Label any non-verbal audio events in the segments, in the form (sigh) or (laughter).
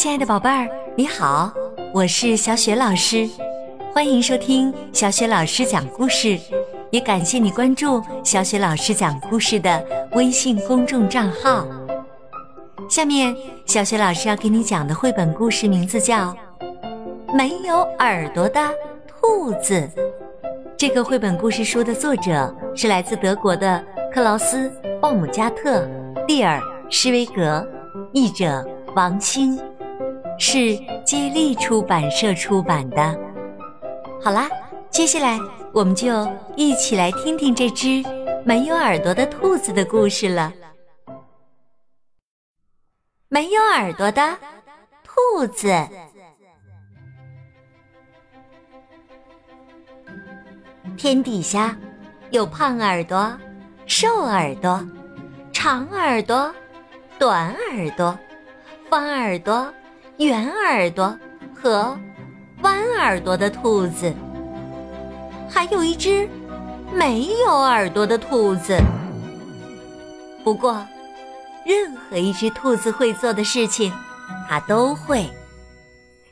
亲爱的宝贝儿，你好，我是小雪老师，欢迎收听小雪老师讲故事，也感谢你关注小雪老师讲故事的微信公众账号。下面，小雪老师要给你讲的绘本故事名字叫《没有耳朵的兔子》。这个绘本故事书的作者是来自德国的克劳斯·鲍姆加特·利尔施维格，译者王欣。是接力出版社出版的。好啦，接下来我们就一起来听听这只没有耳朵的兔子的故事了。没有耳朵的兔子，天底下有胖耳朵、瘦耳朵、长耳朵、短耳朵、方耳朵。圆耳朵和弯耳朵的兔子，还有一只没有耳朵的兔子。不过，任何一只兔子会做的事情，它都会。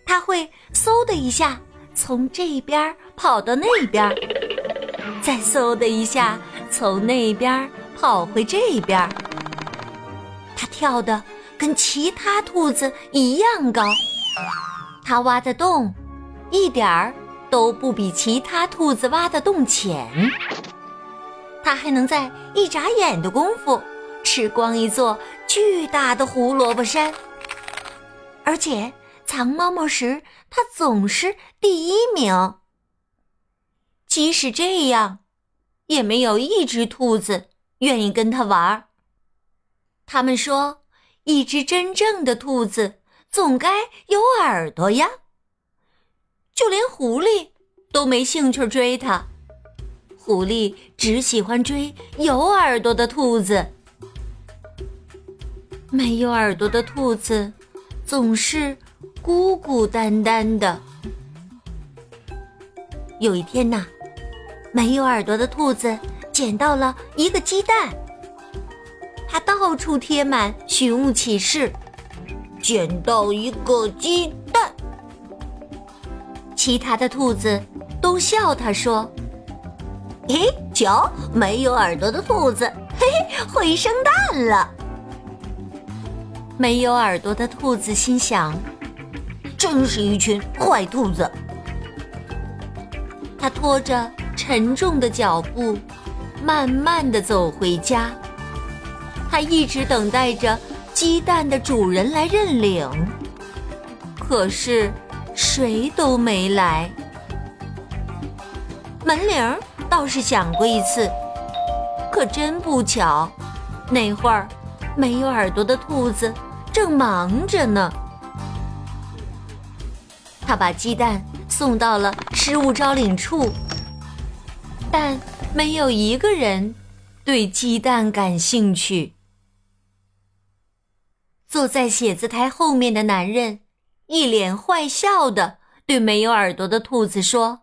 它会嗖的一下从这边跑到那边，再嗖的一下从那边跑回这边。它跳的。跟其他兔子一样高，它挖的洞一点儿都不比其他兔子挖的洞浅。它还能在一眨眼的功夫吃光一座巨大的胡萝卜山，而且藏猫猫时它总是第一名。即使这样，也没有一只兔子愿意跟它玩儿。他们说。一只真正的兔子总该有耳朵呀！就连狐狸都没兴趣追它，狐狸只喜欢追有耳朵的兔子。没有耳朵的兔子总是孤孤单单的。有一天呐，没有耳朵的兔子捡到了一个鸡蛋。它到处贴满寻物启事，捡到一个鸡蛋。其他的兔子都笑他说：“嘿，瞧，没有耳朵的兔子，嘿 (laughs) 嘿，会生蛋了。”没有耳朵的兔子心想：“真是一群坏兔子。”他拖着沉重的脚步，慢慢的走回家。它一直等待着鸡蛋的主人来认领，可是谁都没来。门铃倒是响过一次，可真不巧，那会儿没有耳朵的兔子正忙着呢。他把鸡蛋送到了失物招领处，但没有一个人对鸡蛋感兴趣。坐在写字台后面的男人一脸坏笑的对没有耳朵的兔子说：“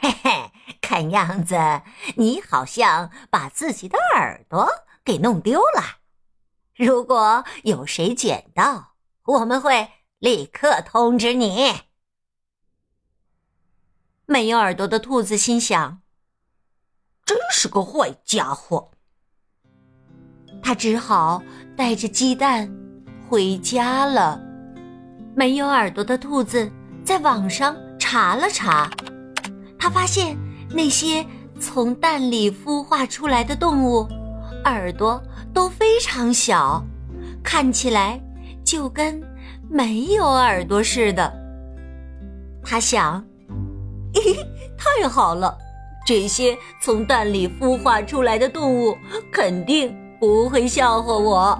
嘿嘿，看样子你好像把自己的耳朵给弄丢了。如果有谁捡到，我们会立刻通知你。”没有耳朵的兔子心想：“真是个坏家伙。”他只好带着鸡蛋回家了。没有耳朵的兔子在网上查了查，他发现那些从蛋里孵化出来的动物耳朵都非常小，看起来就跟没有耳朵似的。他想：“ (laughs) 嘿嘿，太好了，这些从蛋里孵化出来的动物肯定……”不会笑话我。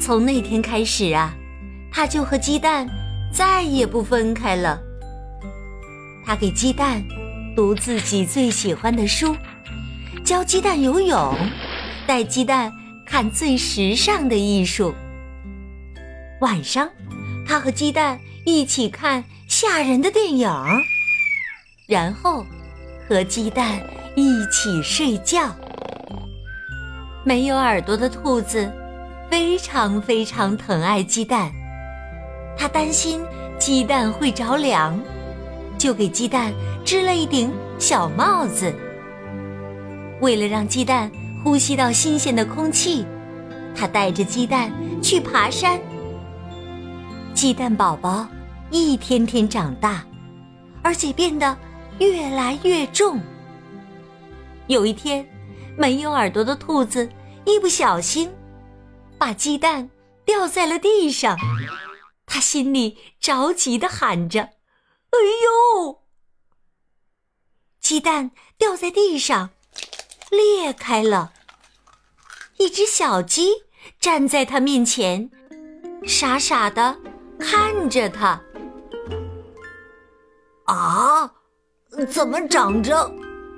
从那天开始啊，他就和鸡蛋再也不分开了。他给鸡蛋读自己最喜欢的书，教鸡蛋游泳，带鸡蛋看最时尚的艺术。晚上，他和鸡蛋一起看吓人的电影，然后和鸡蛋一起睡觉。没有耳朵的兔子，非常非常疼爱鸡蛋，他担心鸡蛋会着凉，就给鸡蛋织了一顶小帽子。为了让鸡蛋呼吸到新鲜的空气，他带着鸡蛋去爬山。鸡蛋宝宝一天天长大，而且变得越来越重。有一天，没有耳朵的兔子一不小心，把鸡蛋掉在了地上。他心里着急的喊着：“哎呦！”鸡蛋掉在地上。裂开了，一只小鸡站在他面前，傻傻的看着他。啊，怎么长着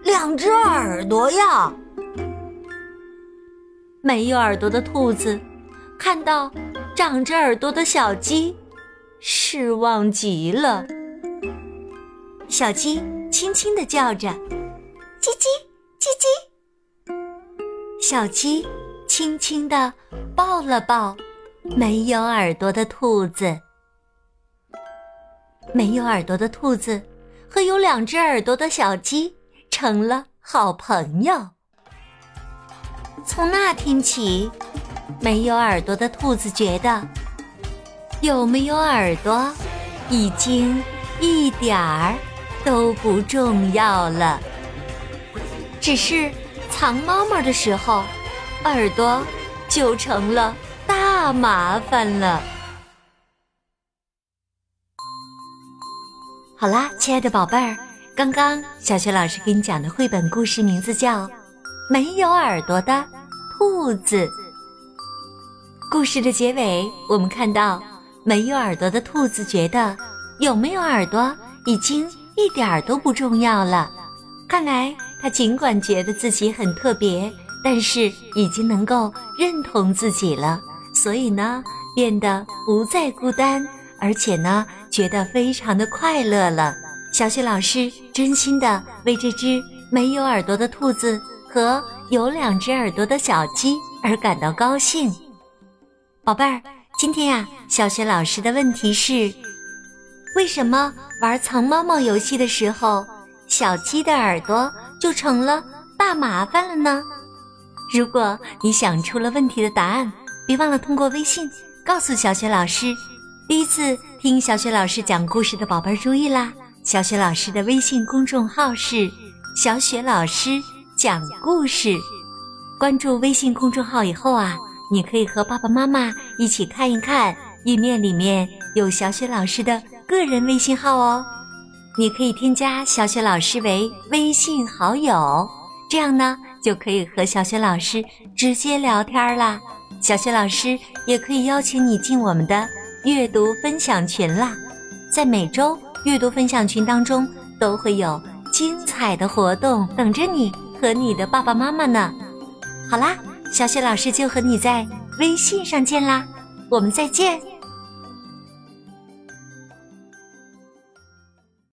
两只耳朵呀？没有耳朵的兔子看到长着耳朵的小鸡，失望极了。小鸡轻轻的叫着：“叽叽，叽叽。”小鸡轻轻地抱了抱没有耳朵的兔子。没有耳朵的兔子和有两只耳朵的小鸡成了好朋友。从那天起，没有耳朵的兔子觉得有没有耳朵已经一点儿都不重要了，只是。藏猫猫的时候，耳朵就成了大麻烦了。好啦，亲爱的宝贝儿，刚刚小雪老师给你讲的绘本故事名字叫《没有耳朵的兔子》。故事的结尾，我们看到没有耳朵的兔子觉得有没有耳朵已经一点儿都不重要了。看来。他尽管觉得自己很特别，但是已经能够认同自己了，所以呢，变得不再孤单，而且呢，觉得非常的快乐了。小雪老师真心的为这只没有耳朵的兔子和有两只耳朵的小鸡而感到高兴。宝贝儿，今天呀，小雪老师的问题是：为什么玩藏猫猫游戏的时候，小鸡的耳朵？就成了大麻烦了呢。如果你想出了问题的答案，别忘了通过微信告诉小雪老师。第一次听小雪老师讲故事的宝贝儿注意啦！小雪老师的微信公众号是“小雪老师讲故事”。关注微信公众号以后啊，你可以和爸爸妈妈一起看一看，页面里面有小雪老师的个人微信号哦。你可以添加小雪老师为微信好友，这样呢就可以和小雪老师直接聊天啦。小雪老师也可以邀请你进我们的阅读分享群啦，在每周阅读分享群当中都会有精彩的活动等着你和你的爸爸妈妈呢。好啦，小雪老师就和你在微信上见啦，我们再见。